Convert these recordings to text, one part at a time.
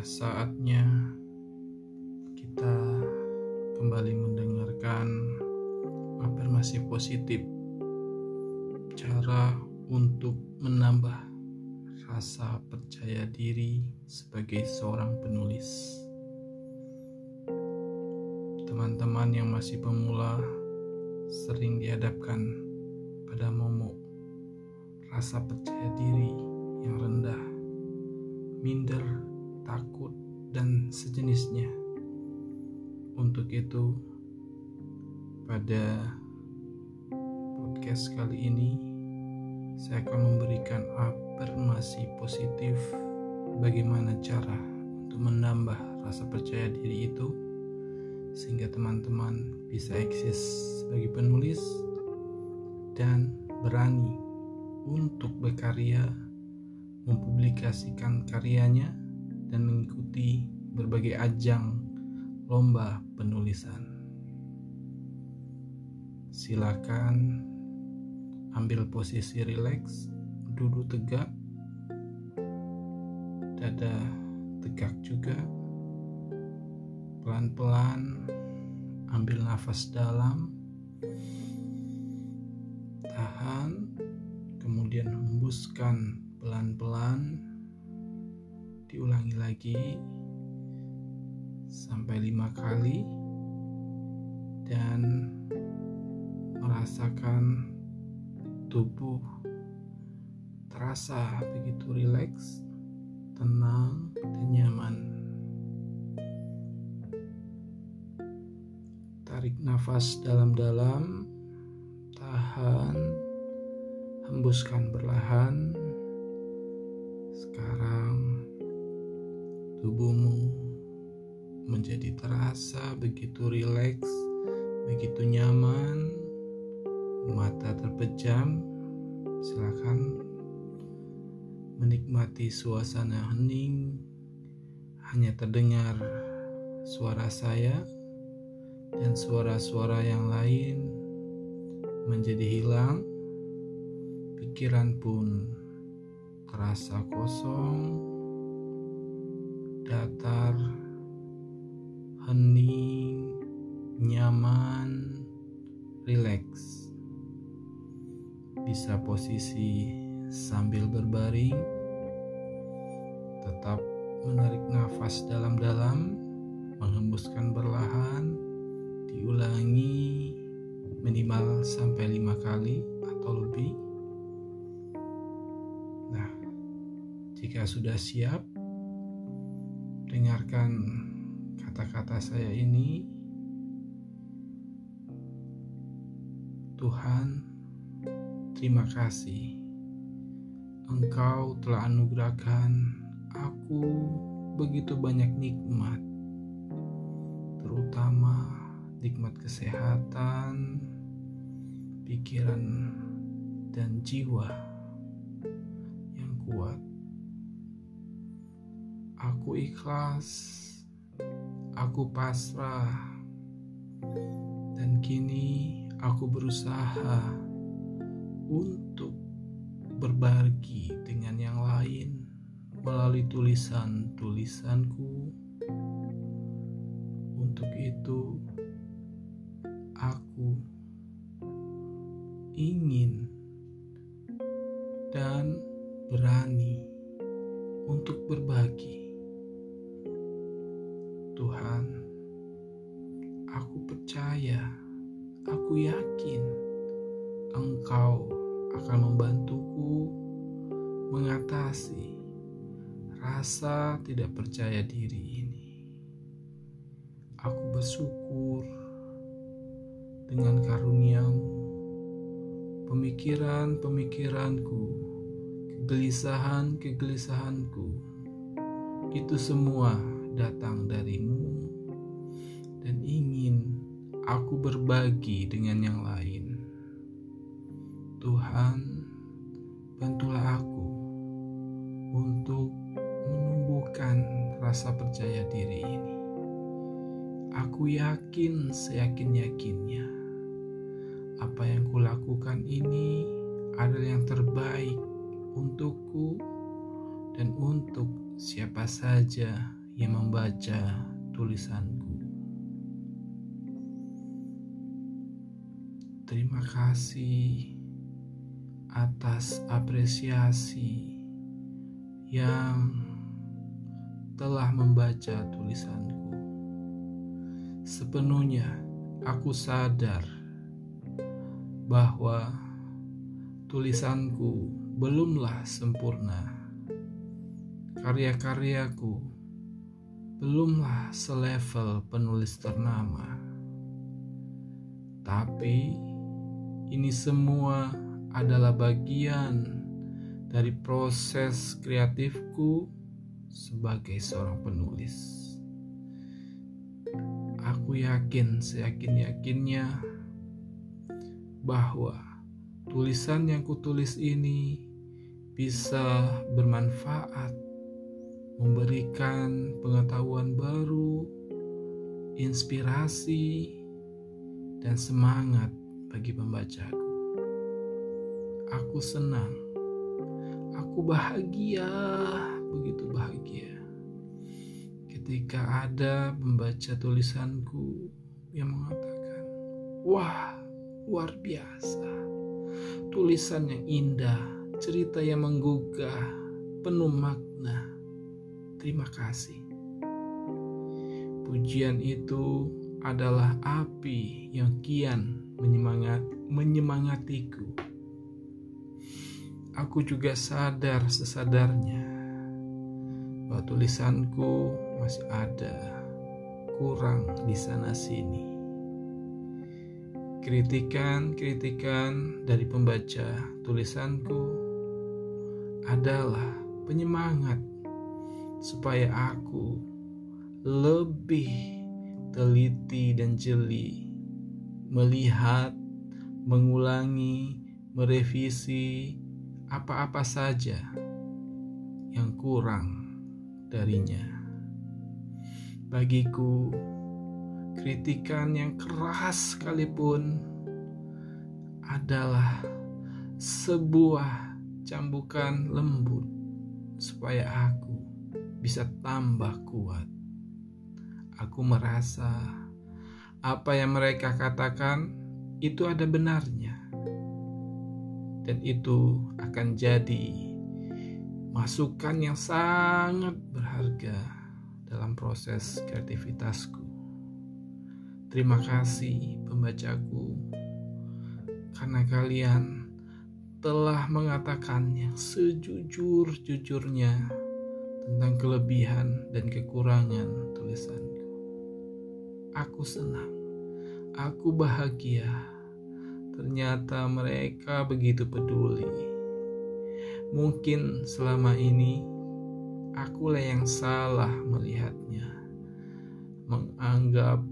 Saatnya kita kembali mendengarkan afirmasi positif, cara untuk menambah rasa percaya diri sebagai seorang penulis. Teman-teman yang masih pemula sering dihadapkan pada momok rasa percaya diri yang rendah, minder, takut, dan sejenisnya. Untuk itu, pada podcast kali ini, saya akan memberikan afirmasi positif bagaimana cara untuk menambah rasa percaya diri itu sehingga teman-teman bisa eksis sebagai penulis dan berani untuk berkarya, mempublikasikan karyanya, dan mengikuti berbagai ajang lomba penulisan. Silakan ambil posisi rileks, duduk tegak, dada tegak juga. Pelan-pelan ambil nafas dalam, tahan, kemudian hembuskan pelan-pelan, diulangi lagi sampai lima kali, dan merasakan tubuh terasa begitu rileks, tenang, dan nyaman. Tarik nafas dalam-dalam, tahan, hembuskan perlahan. Sekarang tubuhmu menjadi terasa begitu rileks, begitu nyaman, mata terpejam. Silakan menikmati suasana hening, hanya terdengar suara saya dan suara-suara yang lain menjadi hilang, pikiran pun terasa kosong, datar, hening, nyaman, rileks. Bisa posisi sambil berbaring, tetap menarik nafas dalam-dalam, menghembuskan perlahan, diulangi minimal sampai lima kali atau lebih. Nah, jika sudah siap, dengarkan kata-kata saya ini. Tuhan, terima kasih. Engkau telah anugerahkan aku begitu banyak nikmat, terutama nikmat kesehatan, pikiran, dan jiwa yang kuat. Aku ikhlas, aku pasrah, dan kini aku berusaha untuk berbagi dengan yang lain melalui tulisan-tulisanku. Untuk itu, aku ingin dan berani untuk berbagi. Percaya, aku yakin Engkau akan membantuku mengatasi rasa tidak percaya diri ini. Aku bersyukur dengan karuniamu, pemikiran-pemikiranku, kegelisahan-kegelisahanku, itu semua datang darimu dan ingin aku berbagi dengan yang lain. Tuhan, bantulah aku untuk menumbuhkan rasa percaya diri ini. Aku yakin seyakin-yakinnya apa yang kulakukan ini adalah yang terbaik untukku dan untuk siapa saja yang membaca tulisanku. Terima kasih atas apresiasi yang telah membaca tulisanku. Sepenuhnya aku sadar bahwa tulisanku belumlah sempurna. Karya-karyaku belumlah selevel penulis ternama. Tapi ini semua adalah bagian dari proses kreatifku sebagai seorang penulis. Aku yakin, seyakin-yakinnya bahwa tulisan yang kutulis ini bisa bermanfaat, memberikan pengetahuan baru, inspirasi, dan semangat bagi pembacaku. Aku senang, aku bahagia, begitu bahagia ketika ada pembaca tulisanku yang mengatakan, "Wah, luar biasa! Tulisan yang indah, cerita yang menggugah, penuh makna. Terima kasih." Pujian itu adalah api yang kian menyemangat, menyemangatiku aku juga sadar sesadarnya bahwa tulisanku masih ada kurang di sana sini. Kritikan-kritikan dari pembaca tulisanku adalah penyemangat supaya aku lebih teliti dan jeli melihat, mengulangi, merevisi apa-apa saja yang kurang darinya. Bagiku, kritikan yang keras sekalipun adalah sebuah cambukan lembut supaya aku bisa tambah kuat. Aku merasa apa yang mereka katakan itu ada benarnya dan itu akan jadi masukan yang sangat berharga dalam proses kreativitasku. Terima kasih pembacaku karena kalian telah mengatakannya sejujur-jujurnya tentang kelebihan dan kekurangan tulisanku. Aku senang, aku bahagia Ternyata mereka begitu peduli. Mungkin selama ini akulah yang salah melihatnya, menganggap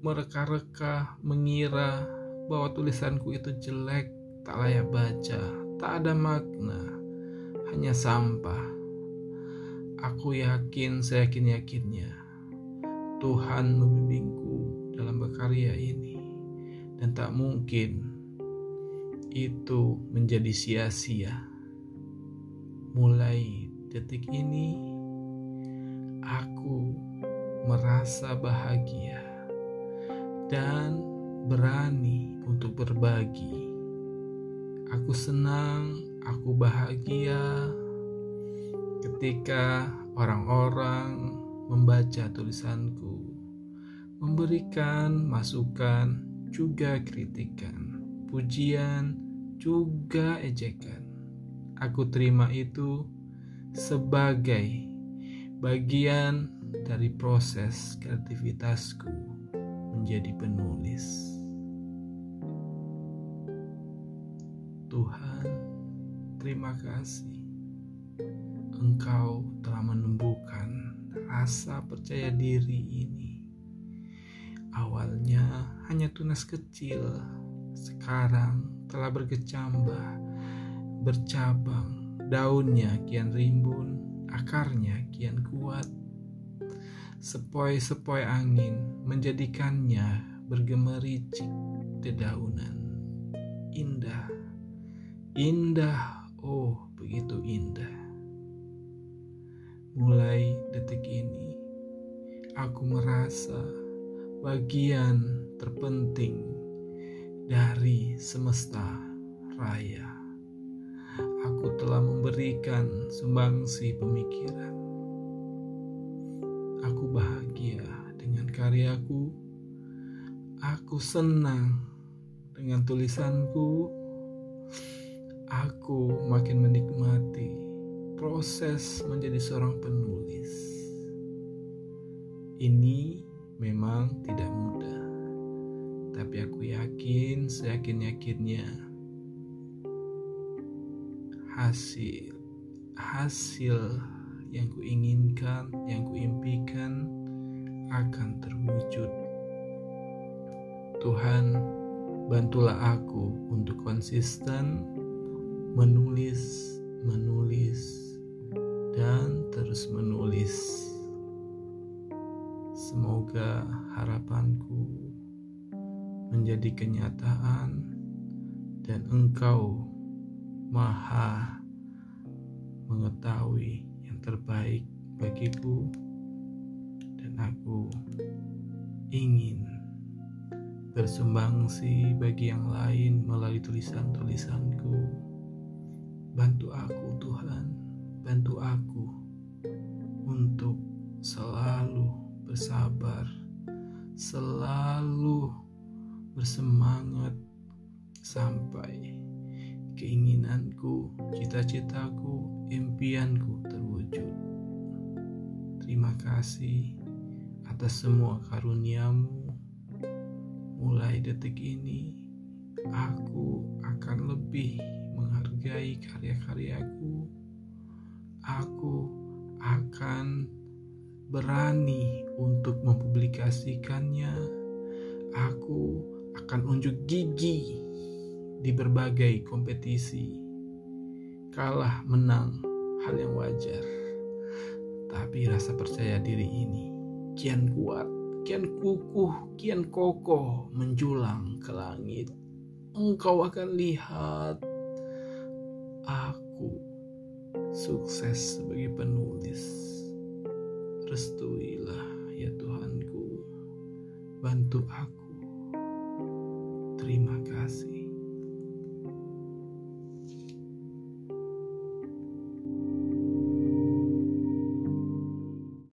mereka-reka mengira bahwa tulisanku itu jelek, tak layak baca, tak ada makna, hanya sampah. Aku yakin, saya yakin-yakinnya, Tuhan membimbingku dalam berkarya ini dan tak mungkin itu menjadi sia-sia. Mulai detik ini, aku merasa bahagia dan berani untuk berbagi. Aku senang, aku bahagia ketika orang-orang membaca tulisanku, memberikan masukan juga kritikan, pujian juga ejekan. Aku terima itu sebagai bagian dari proses kreativitasku menjadi penulis. Tuhan, terima kasih. Engkau telah menumbuhkan rasa percaya diri ini Awalnya hanya tunas kecil, sekarang telah berkecambah, bercabang, daunnya kian rimbun, akarnya kian kuat. Sepoi-sepoi angin menjadikannya bergemericik dedaunan. Indah, indah, oh merasa bagian terpenting dari semesta raya. Aku telah memberikan sumbangsi pemikiran. Aku bahagia dengan karyaku. Aku senang dengan tulisanku. Aku makin menikmati proses menjadi seorang penulis. Ini memang tidak mudah, tapi aku yakin, seyakin-yakinnya hasil hasil yang kuinginkan, yang kuimpikan akan terwujud. Tuhan, bantulah aku untuk konsisten menulis, menulis, dan terus menulis. Semoga harapanku menjadi kenyataan dan engkau maha mengetahui yang terbaik bagiku dan aku ingin bersumbangsi bagi yang lain melalui tulisan-tulisanku. Bantu aku Tuhan bantu aku bersabar, selalu bersemangat sampai keinginanku, cita-citaku, impianku terwujud. Terima kasih atas semua karuniamu. Mulai detik ini, aku akan lebih menghargai karya-karyaku aku akan berani untuk mempublikasikannya. Aku akan unjuk gigi di berbagai kompetisi. Kalah menang hal yang wajar. Tapi rasa percaya diri ini kian kuat, kian kukuh, kian kokoh menjulang ke langit. Engkau akan lihat aku sukses sebagai penulis. Restuilah ya Tuhanku, bantu aku. Terima kasih.